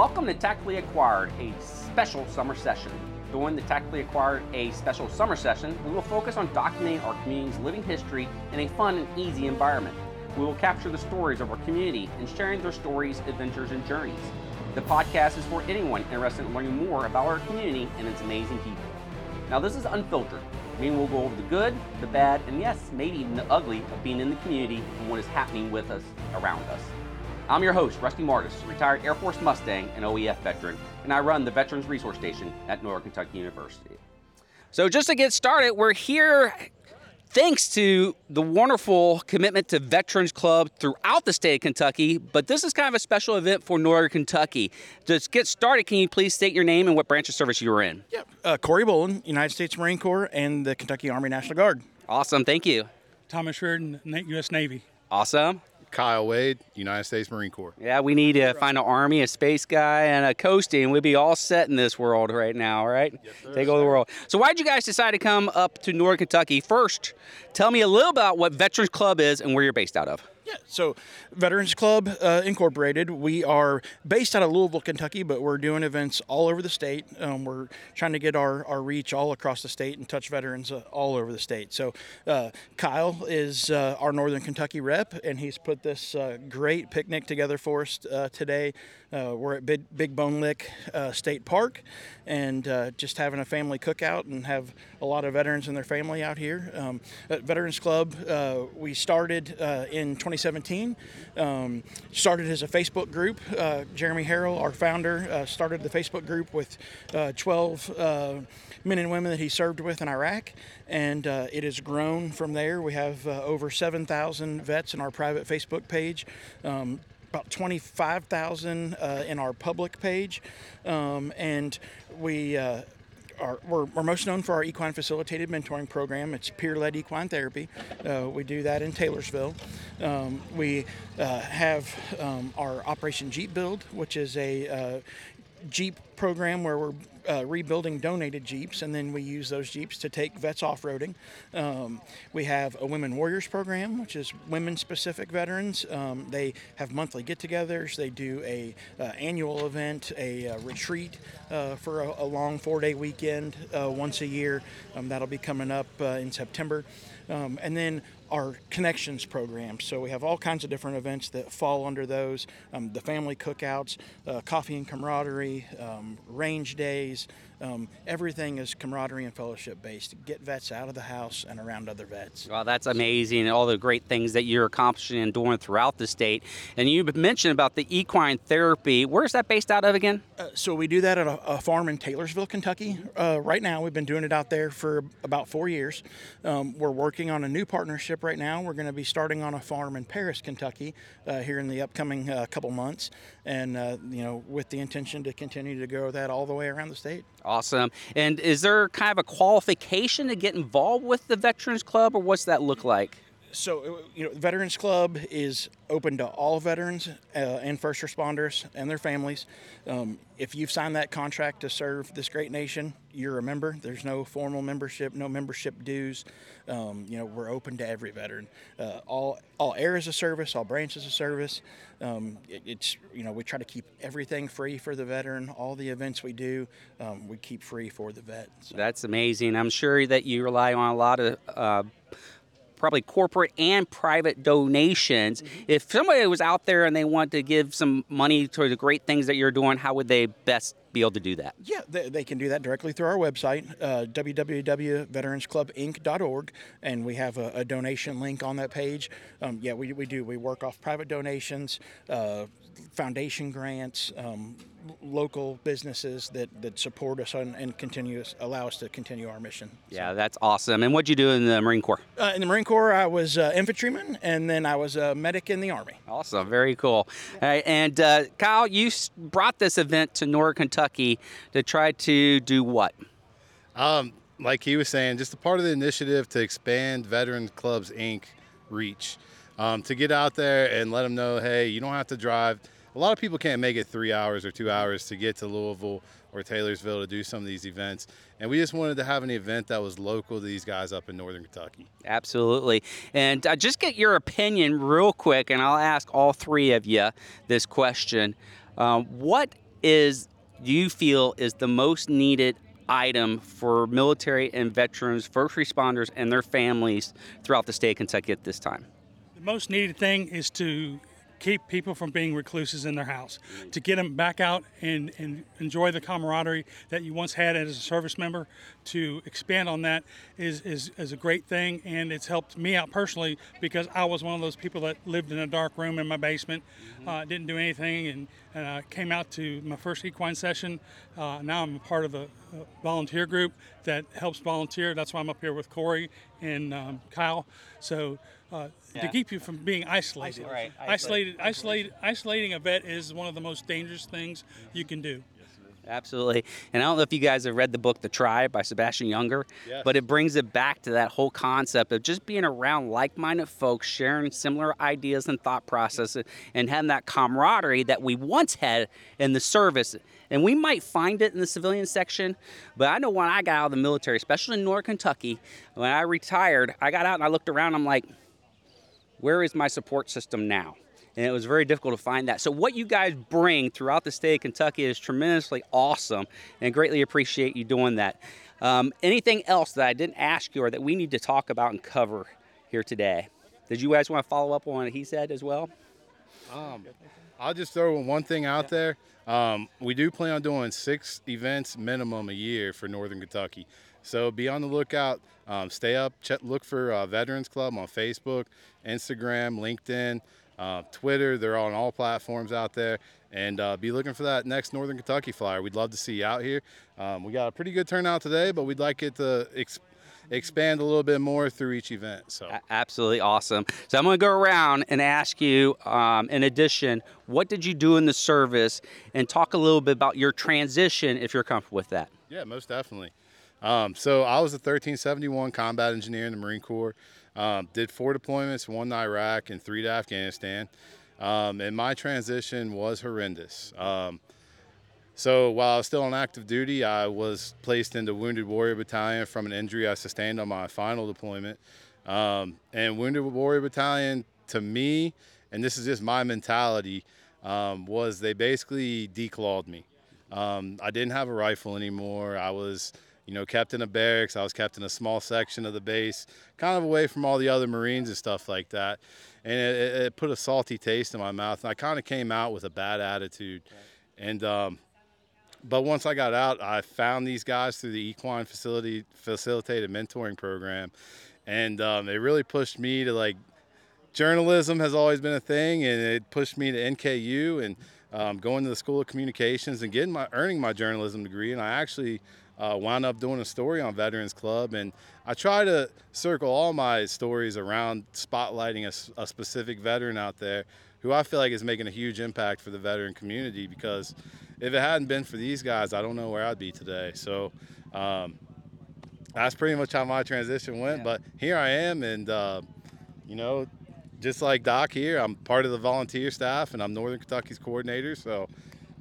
Welcome to Tactically Acquired, a special summer session. During the Tactically Acquired, a special summer session, we will focus on documenting our community's living history in a fun and easy environment. We will capture the stories of our community and sharing their stories, adventures, and journeys. The podcast is for anyone interested in learning more about our community and its amazing people. Now, this is unfiltered, meaning we'll go over the good, the bad, and yes, maybe even the ugly of being in the community and what is happening with us around us. I'm your host, Rusty Martis, retired Air Force Mustang and OEF veteran, and I run the Veterans Resource Station at Northern Kentucky University. So, just to get started, we're here thanks to the wonderful commitment to Veterans Club throughout the state of Kentucky, but this is kind of a special event for Northern Kentucky. To get started, can you please state your name and what branch of service you were in? Yep. Uh, Cory Bowling, United States Marine Corps and the Kentucky Army National Guard. Awesome, thank you. Thomas Rierdon, U.S. Navy. Awesome. Kyle Wade, United States Marine Corps. Yeah, we need to find an army, a space guy, and a coastie, and we'd be all set in this world right now, right? Yes, sir, Take over the world. So, why did you guys decide to come up to Northern Kentucky? First, tell me a little about what Veterans Club is and where you're based out of. Yeah. So, Veterans Club uh, Incorporated, we are based out of Louisville, Kentucky, but we're doing events all over the state. Um, we're trying to get our, our reach all across the state and touch veterans uh, all over the state. So, uh, Kyle is uh, our Northern Kentucky rep, and he's put this uh, great picnic together for us uh, today. We're at Big, Big Bone Lick State Park and just having a family cookout and have a lot of veterans and their family out here. Um, at Veterans Club, we started in 2017. Um, started as a Facebook group. Uh, Jeremy Harrell, our founder, uh, started the Facebook group with uh, 12 uh, men and women that he served with in Iraq, and uh, it has grown from there. We have over 7,000 vets in our private Facebook page. Um, about 25,000 uh, in our public page, um, and we are we're, we're most known for our equine facilitated mentoring program. It's peer-led equine therapy. Uh, we do that in Taylorsville. Um, we uh, have um, our Operation Jeep Build, which is a uh, Jeep program where we're uh, rebuilding donated Jeeps, and then we use those Jeeps to take vets off roading. Um, we have a Women Warriors program, which is women specific veterans. Um, they have monthly get togethers, they do a uh, annual event, a uh, retreat uh, for a, a long four day weekend uh, once a year. Um, that'll be coming up uh, in September. Um, and then our connections program. So we have all kinds of different events that fall under those. Um, the family cookouts, uh, coffee and camaraderie, um, range days. Um, everything is camaraderie and fellowship based. Get vets out of the house and around other vets. Well, that's amazing, all the great things that you're accomplishing and doing throughout the state. And you mentioned about the equine therapy. Where's that based out of again? Uh, so we do that at a, a farm in Taylorsville, Kentucky. Uh, right now, we've been doing it out there for about four years. Um, we're working on a new partnership right now. We're going to be starting on a farm in Paris, Kentucky, uh, here in the upcoming uh, couple months, and uh, you know, with the intention to continue to grow that all the way around the state. Awesome. And is there kind of a qualification to get involved with the Veterans Club, or what's that look like? So, uh, you know, Veterans Club is open to all veterans uh, and first responders and their families. Um, if you've signed that contract to serve this great nation, you're a member. There's no formal membership, no membership dues. Um, you know, we're open to every veteran. Uh, all all areas of service, all branches of service. Um, it, it's you know we try to keep everything free for the veteran. All the events we do, um, we keep free for the vet. So- That's amazing. I'm sure that you rely on a lot of uh, probably corporate and private donations. If somebody was out there and they want to give some money to the great things that you're doing, how would they best be able to do that? Yeah, they, they can do that directly through our website, uh, www.veteransclubinc.org, and we have a, a donation link on that page. Um, yeah, we, we do. We work off private donations, uh, foundation grants, um, local businesses that, that support us and, and continue us, allow us to continue our mission. Yeah, that's awesome. And what'd you do in the Marine Corps? Uh, in the Marine Corps, I was uh, infantryman, and then I was a medic in the Army. Awesome, very cool. All right, and uh, Kyle, you brought this event to Northern Kentucky to try to do what? Um, like he was saying, just a part of the initiative to expand Veterans Clubs Inc. reach, um, to get out there and let them know, hey, you don't have to drive. A lot of people can't make it three hours or two hours to get to Louisville or Taylorsville to do some of these events, and we just wanted to have an event that was local to these guys up in Northern Kentucky. Absolutely. And uh, just get your opinion real quick, and I'll ask all three of you this question. Um, what is you feel is the most needed item for military and veterans, first responders, and their families throughout the state of Kentucky at this time? The most needed thing is to keep people from being recluses in their house, to get them back out and, and enjoy the camaraderie that you once had as a service member. To expand on that is, is, is a great thing, and it's helped me out personally because I was one of those people that lived in a dark room in my basement, uh, didn't do anything, and, and I came out to my first equine session. Uh, now I'm a part of a, a volunteer group that helps volunteer. That's why I'm up here with Cory and um, Kyle. So uh, Yeah. to keep you from being isolated. Right, Isolated, isolated, isolating a vet is one of the most dangerous things you can do. Absolutely. And I don't know if you guys have read the book The Tribe by Sebastian Junger, Yes. but it brings it back to that whole concept of just being around like minded folks, sharing similar ideas and thought processes, and having that camaraderie that we once had in the service. And we might find it in the civilian section, but I know when I got out of the military, especially in Northern Kentucky, when I retired, I got out and I looked around, I'm like, where is my support system now? And it was very difficult to find that. So, what you guys bring throughout the state of Kentucky is tremendously awesome and greatly appreciate you doing that. Um, anything else that I didn't ask you or that we need to talk about and cover here today? Did you guys want to follow up on what he said as well? I'll just throw one thing out there. Um, we do plan on doing six events minimum a year for Northern Kentucky. So be on the lookout. Um, stay up. Check, look for uh, Veterans Club on Facebook, Instagram, LinkedIn, uh, Twitter. They're on all platforms out there. And uh, be looking for that next Northern Kentucky flyer. We'd love to see you out here. Um, we got a pretty good turnout today, but we'd like it to ex- expand a little bit more through each event. So. Absolutely awesome. So I'm going to go around and ask you, um, in addition, what did you do in the service, and talk a little bit about your transition, if you're comfortable with that. Yeah, most definitely. Um, so I was a 1371 combat engineer in the Marine Corps. Um, did four deployments, one to Iraq and three to Afghanistan. Um, and my transition was horrendous. Um, so while I was still on active duty, I was placed into Wounded Warrior Battalion from an injury I sustained on my final deployment. Um, and Wounded Warrior Battalion, to me, and this is just my mentality, um, was they basically declawed me. I didn't have a rifle anymore. I was, you know, kept in a barracks. I was kept in a small section of the base, kind of away from all the other Marines and stuff like that. And it, it- it put a salty taste in my mouth. And I kind of came out with a bad attitude. And um, but once I got out, I found these guys through the equine facility facilitated mentoring program, and um, it really pushed me to like journalism has always been a thing, and it pushed me to NKU and um, going to the School of Communications and getting my earning my journalism degree. And I actually uh, wound up doing a story on Veterans Club, and I try to circle all my stories around spotlighting a specific veteran out there who I feel like is making a huge impact for the veteran community because if it hadn't been for these guys, I don't know where I'd be today. So um, that's pretty much how my transition went. But here I am, and uh, you know, just like Doc here, I'm part of the volunteer staff, and I'm Northern Kentucky's coordinator. So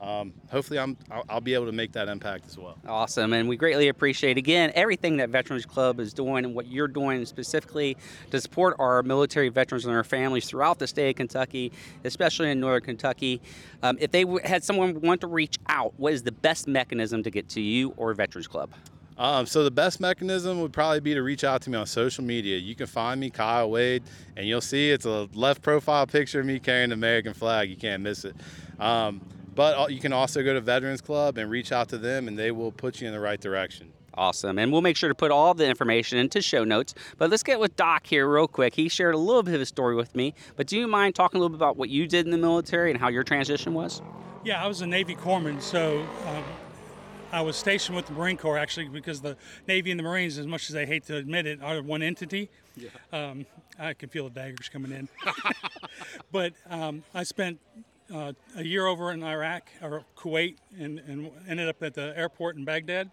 um, hopefully, I'm I'll, I'll be able to make that impact as well. Awesome, and we greatly appreciate again everything that Veterans Club is doing and what you're doing specifically to support our military veterans and their families throughout the state of Kentucky, especially in Northern Kentucky. Um, if they had someone want to reach out, what is the best mechanism to get to you or Veterans Club? Um, so the best mechanism would probably be to reach out to me on social media. You can find me, Kyle Wade, and you'll see it's a left profile picture of me carrying the American flag. You can't miss it. Um, but you can also go to Veterans Club and reach out to them, and they will put you in the right direction. Awesome. And we'll make sure to put all the information into show notes. But let's get with Doc here real quick. He shared a little bit of his story with me. But do you mind talking a little bit about what you did in the military and how your transition was? Yeah, I was a Navy corpsman, so um, I was stationed with the Marine Corps actually because the Navy and the Marines, as much as I hate to admit it, are one entity. Um, I can feel the daggers coming in. but um, I spent uh, a year over in Iraq or Kuwait and, and ended up at the airport in Baghdad.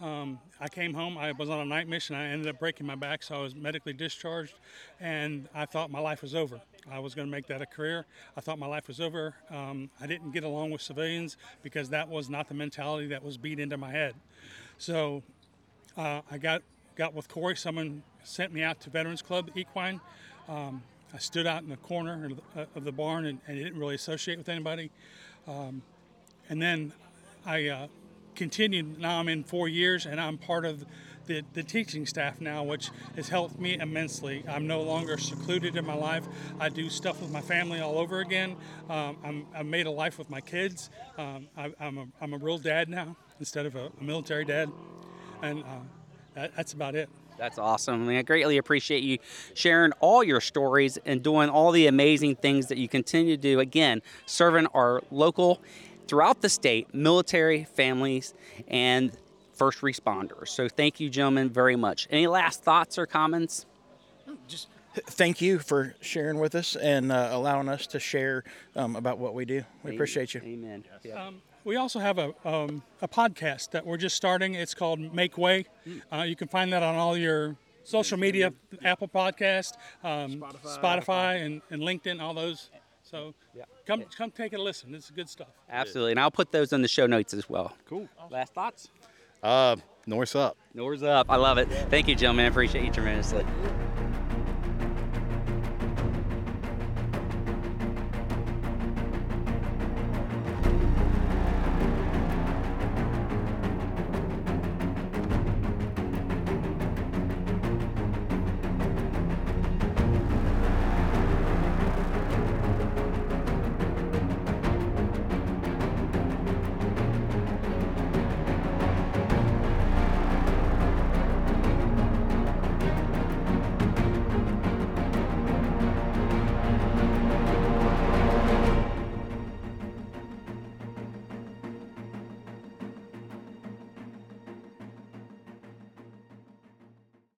Um, I came home. I was on a night mission. I ended up breaking my back, so I was medically discharged, and I thought my life was over. I was going to make that a career. I thought my life was over. Um, I didn't get along with civilians because that was not the mentality that was beat into my head. So uh, I got got with Cory. Someone sent me out to Veterans Club Equine. Um, I stood out in the corner of the, the barn and, and didn't really associate with anybody. Um, and then I uh, continued. Now I'm in four years, and I'm part of the, the teaching staff now, which has helped me immensely. I'm no longer secluded in my life. I do stuff with my family all over again. Um, I'm, I've made a life with my kids. Um, I, I'm, a, I'm a real dad now instead of a, a military dad, and uh, that, that's about it. That's awesome. I greatly appreciate you sharing all your stories and doing all the amazing things that you continue to do. Again, serving our local, throughout the state, military families and first responders. So thank you, gentlemen, very much. Any last thoughts or comments? Just thank you for sharing with us and uh, allowing us to share um, about what we do. We appreciate you. Amen. Yeah. Um, we also have a, um, a podcast that we're just starting. It's called Make Way. Uh, you can find that on all your social media, Apple Podcast, um, Spotify, and, and LinkedIn, all those. So come come take a listen. It's good stuff. Absolutely. And I'll put those in the show notes as well. Cool. Last thoughts? Uh, North up. Nor's up. I love it. Thank you, gentlemen. I appreciate you tremendously.